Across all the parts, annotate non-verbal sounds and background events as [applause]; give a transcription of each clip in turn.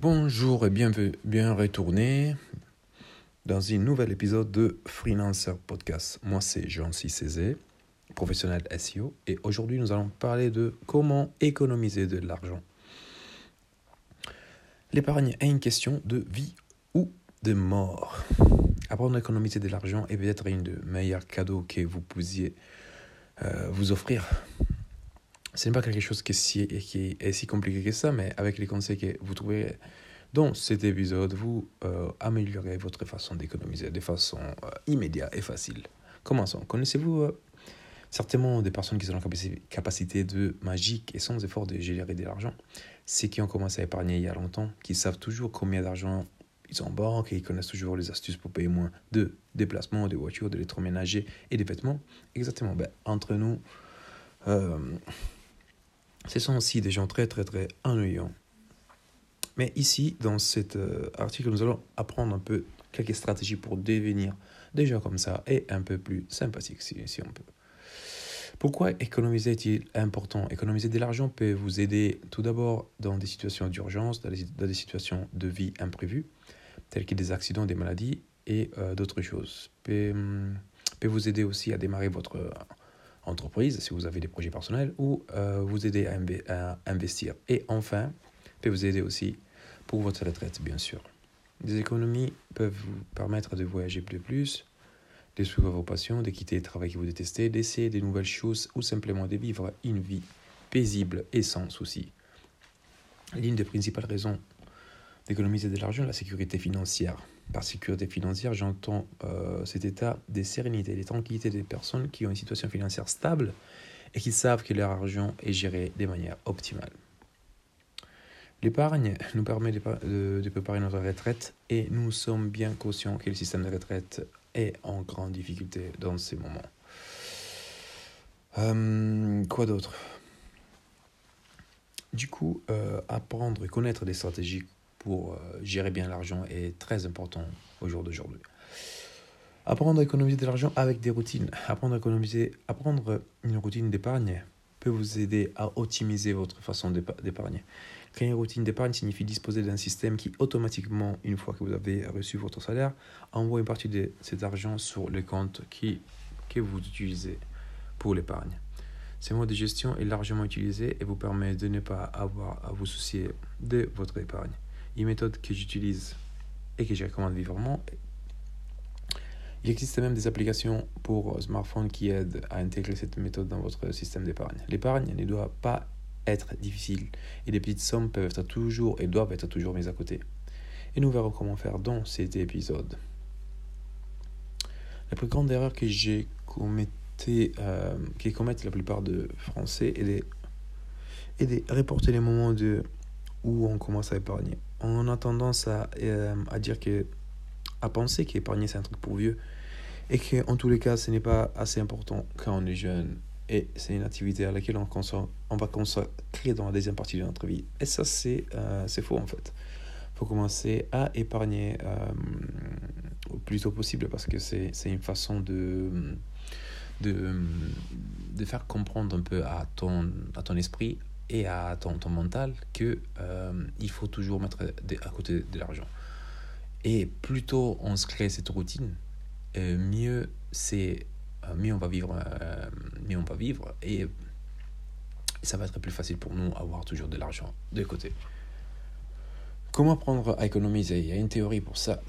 Bonjour et bienvenue, bien retourné dans un nouvel épisode de Freelancer Podcast. Moi, c'est Jean-C professionnel SEO, et aujourd'hui, nous allons parler de comment économiser de l'argent. L'épargne est une question de vie ou de mort. Apprendre à économiser de l'argent est peut-être une des meilleurs cadeaux que vous puissiez euh, vous offrir ce n'est pas quelque chose qui est, si, compliqué que ça, mais avec les conseils que vous trouverez dans cet épisode, vous euh, améliorerez votre façon d'économiser de façon euh, immédiate et facile. Commençons. Connaissez-vous euh, certainement des personnes qui ont la capacité de magique et sans effort de générer de l'argent? Ceux qui ont commencé à épargner il y a longtemps, qui savent toujours combien d'argent ils ont en banque et ils connaissent toujours les astuces pour payer moins de déplacements, de voitures, d'électroménager et des vêtements. Exactement. Ben, entre nous, ce sont aussi des gens très très très ennuyants. Mais ici, dans cet euh, article, nous allons apprendre un peu quelques stratégies pour devenir des gens comme ça et un peu plus sympathiques si, on peut. Pourquoi économiser est-il important? Économiser de l'argent peut vous aider tout d'abord dans des situations d'urgence, dans, des situations de vie imprévues, telles que des accidents, des maladies et euh, d'autres choses. Hum, peut vous aider aussi à démarrer votre entreprise, si vous avez des projets personnels, ou euh, vous aider à, investir. Et enfin, peut vous aider aussi pour votre retraite, bien sûr. Des économies peuvent vous permettre de voyager plus, de suivre vos passions, de quitter le travail que vous détestez, d'essayer de nouvelles choses ou simplement de vivre une vie paisible et sans soucis. L'une des principales raisons d'économiser de l'argent, la sécurité financière. Par sécurité financière, j'entends euh, cet état de sérénité, de tranquillité des personnes qui ont une situation financière stable et qui savent que leur argent est géré de manière optimale. L'épargne nous permet de, préparer notre retraite et nous sommes bien conscients que le système de retraite est en grande difficulté dans ces moments. Euh, quoi d'autre? Du coup, euh, apprendre et connaître des stratégies pour euh, gérer bien l'argent est très important au jour d'aujourd'hui. Apprendre à économiser de l'argent avec des routines. Apprendre à économiser, apprendre une routine d'épargne peut vous aider à optimiser votre façon d'épargner. Créer une routine d'épargne signifie disposer d'un système qui automatiquement, une fois que vous avez reçu votre salaire, envoie une partie de cet argent sur le compte qui, que vous utilisez pour l'épargne. Ce mode de gestion est largement utilisé et vous permet de ne pas avoir à vous soucier de votre épargne. Une méthode que j'utilise et que je recommande vivement. Il existe même des applications pour smartphone qui aident à intégrer cette méthode dans votre système d'épargne. L'épargne ne doit pas être difficile et les petites sommes peuvent être toujours et doivent être toujours mises à côté. Et nous verrons comment faire dans cet épisode. La plus grande erreur que j'ai commettée, euh, qui commettent la plupart de Français est de, reporter les moments où on commence à épargner. On a tendance à, euh, à dire que, à penser qu'épargner c'est un truc pour vieux et qu'en tous les cas ce n'est pas assez important quand on est jeune et c'est une activité à laquelle on, va consacrer dans la deuxième partie de notre vie. Et ça c'est euh, c'est faux en fait. Faut commencer à épargner euh, au plus tôt possible parce que c'est une façon de, de, de faire comprendre un peu à ton, à ton esprit et à ton, ton mental que euh, il faut toujours mettre à côté de l'argent. Et plus tôt on se crée cette routine, euh, mieux c'est euh, mieux on va vivre mieux on va vivre et ça va être plus facile pour nous avoir toujours de l'argent de côté. Comment apprendre à économiser? Il y a une théorie pour ça.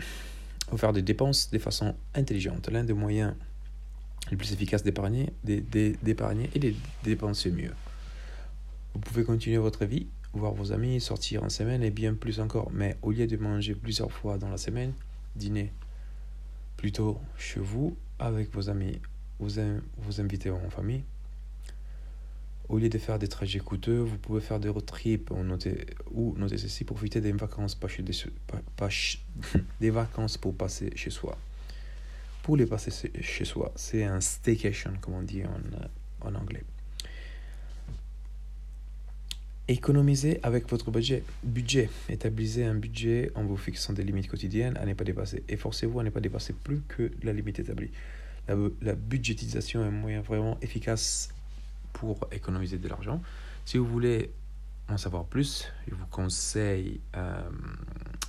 Faut faire des dépenses de façon intelligente. L'un des moyens les plus efficaces d'épargner, d'épargner et de dépenser mieux. Vous pouvez continuer votre vie, voir vos amis, sortir en semaine et bien plus encore. Mais au lieu de manger plusieurs fois dans la semaine, dîner plutôt chez vous avec vos amis, vous, vous invitez en famille. Au lieu de faire des trajets coûteux, vous pouvez faire des road trips ou noter, ou noter ceci, profiter des vacances, pas chez des [laughs] vacances pour passer chez soi. Pour les passer chez soi, c'est un staycation, comme on dit en, en anglais. Économisez avec votre budget. Budget. Établissez un budget en vous fixant des limites quotidiennes à ne pas dépasser. Et forcez-vous à ne pas dépasser plus que la limite établie. La, budgétisation est un moyen vraiment efficace pour économiser de l'argent. Si vous voulez en savoir plus, je vous conseille euh,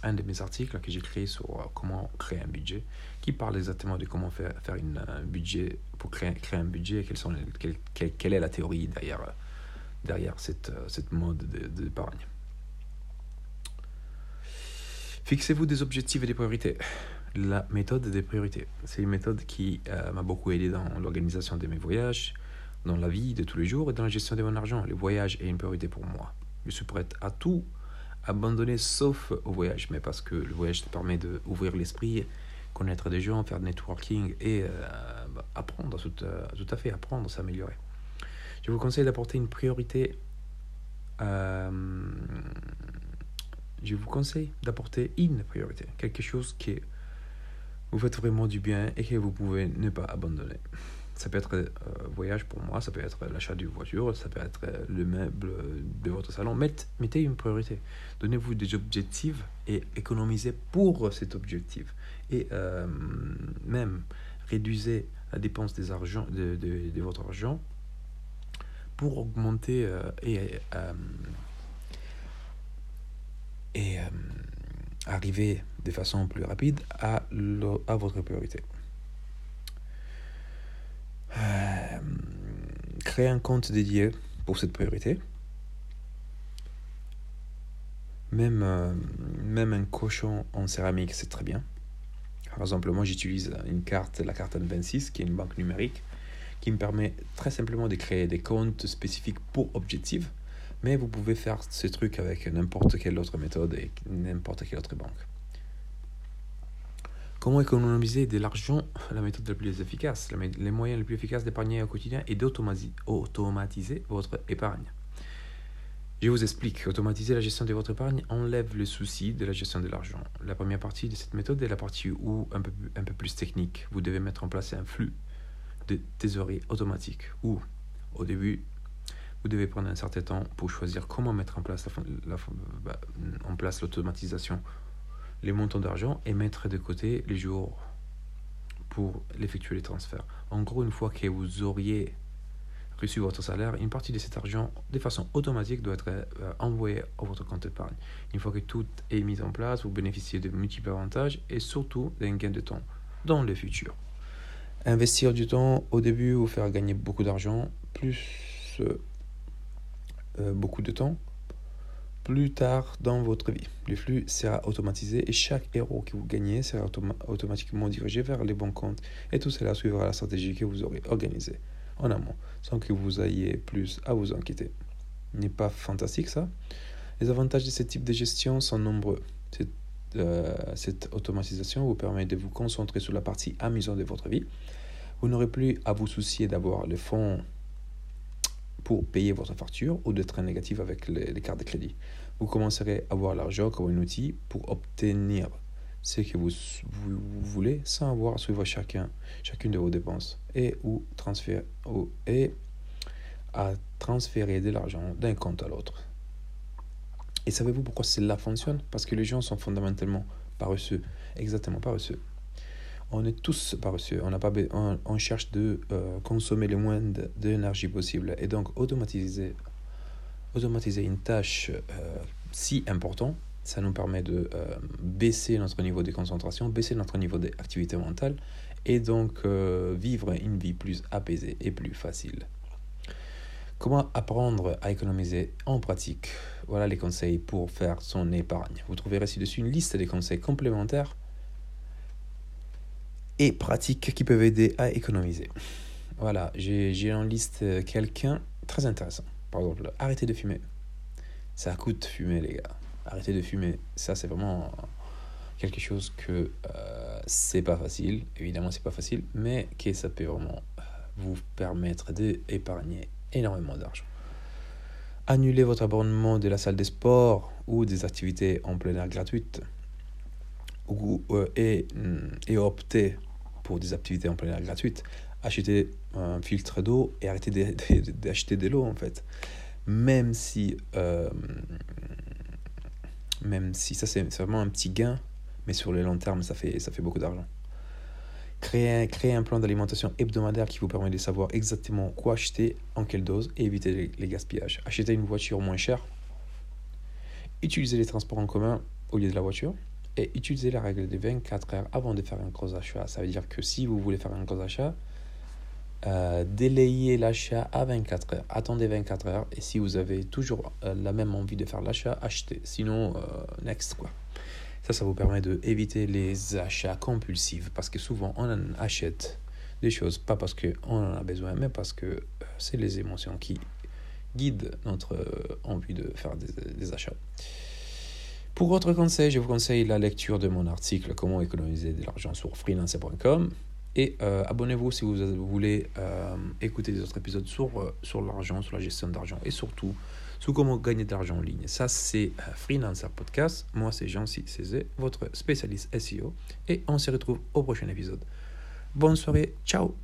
un de mes articles que j'ai créé sur euh, comment créer un budget, qui parle exactement de comment faire, une, un budget, pour créer, un budget, les, quelle, quelle, est la théorie derrière, derrière cette, cette mode d'épargne. Fixez-vous des objectifs et des priorités. La méthode des priorités. C'est une méthode qui euh, m'a beaucoup aidé dans l'organisation de mes voyages, dans la vie de tous les jours et dans la gestion de mon argent. Le voyage est une priorité pour moi. Je suis prêt à tout abandonner sauf au voyage, mais parce que le voyage te permet d'ouvrir l'esprit, connaître des gens, faire du networking et euh, bah, apprendre, tout, euh, tout, à fait, apprendre, s'améliorer. Je vous conseille d'apporter une priorité. Euh, je vous conseille d'apporter une priorité, quelque chose qui vous fait vraiment du bien et que vous pouvez ne pas abandonner. Ça peut être euh, voyage pour moi, ça peut être l'achat d'une voiture, ça peut être le meuble de votre salon. Mettez, une priorité. Donnez-vous des objectifs et économisez pour cet objectif. Et euh, même réduisez la dépense de votre argent pour augmenter euh, et, euh, euh, arriver de façon plus rapide à, à votre priorité. Créer un compte dédié pour cette priorité. Même, même un cochon en céramique, c'est très bien. Par exemple, moi j'utilise une carte, la carte N26, qui est une banque numérique, qui me permet très simplement de créer des comptes spécifiques pour objectifs, mais vous pouvez faire ces trucs avec n'importe quelle autre méthode et n'importe quelle autre banque. Comment économiser de l'argent? La méthode la plus efficace, les moyens les plus efficaces d'épargner au quotidien et d'automatiser votre épargne. Je vous explique. Automatiser la gestion de votre épargne enlève le souci de la gestion de l'argent. La première partie de cette méthode est la partie où, un peu, un peu plus technique, vous devez mettre en place un flux de automatique où, au début, vous devez prendre un certain temps pour choisir comment mettre en place la, la, bah, l'automatisation les montants d'argent et mettre de côté les jours pour effectuer les transferts. En gros, une fois que vous auriez reçu votre salaire, une partie de cet argent, de façon automatique, doit être euh, envoyée à votre compte d'épargne. Une fois que tout est mis en place, vous bénéficiez de multiples avantages et surtout d'un gain de temps dans le futur. Investir du temps au début vous faire gagner beaucoup d'argent, plus euh, euh, beaucoup de temps, plus tard dans votre vie. Le flux sera automatisé et chaque euro que vous gagnez sera autom automatiquement dirigé vers les bons comptes et tout cela suivra la stratégie que vous aurez organisée en amont sans que vous ayez plus à vous inquiéter. N'est pas fantastique ça? Les avantages de ce type de gestion sont nombreux. Euh, cette automatisation vous permet de vous concentrer sur la partie amusante de votre vie. Vous n'aurez plus à vous soucier d'avoir le fonds pour payer votre facture ou d'être négatif avec les, les, cartes de crédit. Vous commencerez à voir l'argent comme un outil pour obtenir ce que vous, voulez sans avoir à suivre chacun, chacune de vos dépenses et, ou, et à transférer de l'argent d'un compte à l'autre. Et savez-vous pourquoi cela fonctionne? Parce que les gens sont fondamentalement paresseux, exactement paresseux on est tous paresseux. On, pas, on, cherche de euh, consommer le moins d'énergie possible. Et donc, automatiser, automatiser une tâche euh, si importante, ça nous permet de euh, baisser notre niveau de concentration, baisser notre niveau d'activité mentale et donc vivre une vie plus apaisée et plus facile. Comment apprendre à économiser en pratique? Voilà les conseils pour faire son épargne. Vous trouverez ci-dessus une liste des conseils complémentaires et pratiques qui peuvent aider à économiser. Voilà, j'ai en liste quelqu'un très intéressant. Par exemple, arrêtez de fumer. Ça coûte fumer, les gars. Arrêtez de fumer. Ça, c'est vraiment quelque chose que euh, c'est pas facile. Évidemment, c'est pas facile, mais que ça peut vraiment euh, vous permettre d'épargner énormément d'argent. Annulez votre abonnement de la salle de sport ou des activités en plein air gratuites ou, euh, et, et optez pour des activités en plein air gratuites, achetez un filtre d'eau et arrêtez d'acheter de l'eau en fait. Même si, euh, même si ça c'est vraiment un petit gain, mais sur le long terme ça fait, ça fait beaucoup d'argent. Créer, un plan d'alimentation hebdomadaire qui vous permet de savoir exactement quoi acheter, en quelle dose et éviter les, gaspillages. Acheter une voiture moins chère. Utiliser les transports en commun au lieu de la voiture et utilisez la règle des 24 heures avant de faire un gros achat. Ça veut dire que si vous voulez faire un gros achat, euh, délayez l'achat à 24 heures. Attendez 24 heures et si vous avez toujours euh, la même envie de faire l'achat, achetez. Sinon, euh, next quoi. Ça, ça vous permet d'éviter les achats compulsifs parce que souvent on achète des choses pas parce qu'on en a besoin, mais parce que euh, c'est les émotions qui guident notre envie de faire des, achats. Pour autre conseil, je vous conseille la lecture de mon article Comment économiser de l'argent sur freelancer.com et euh, abonnez-vous si vous voulez euh, écouter des autres épisodes sur, euh, sur l'argent, sur la gestion d'argent et surtout sur comment gagner de l'argent en ligne. Ça, c'est Freelancer Podcast. Moi, c'est Jean-C Cézé, votre spécialiste SEO. Et on se retrouve au prochain épisode. Bonne soirée. Ciao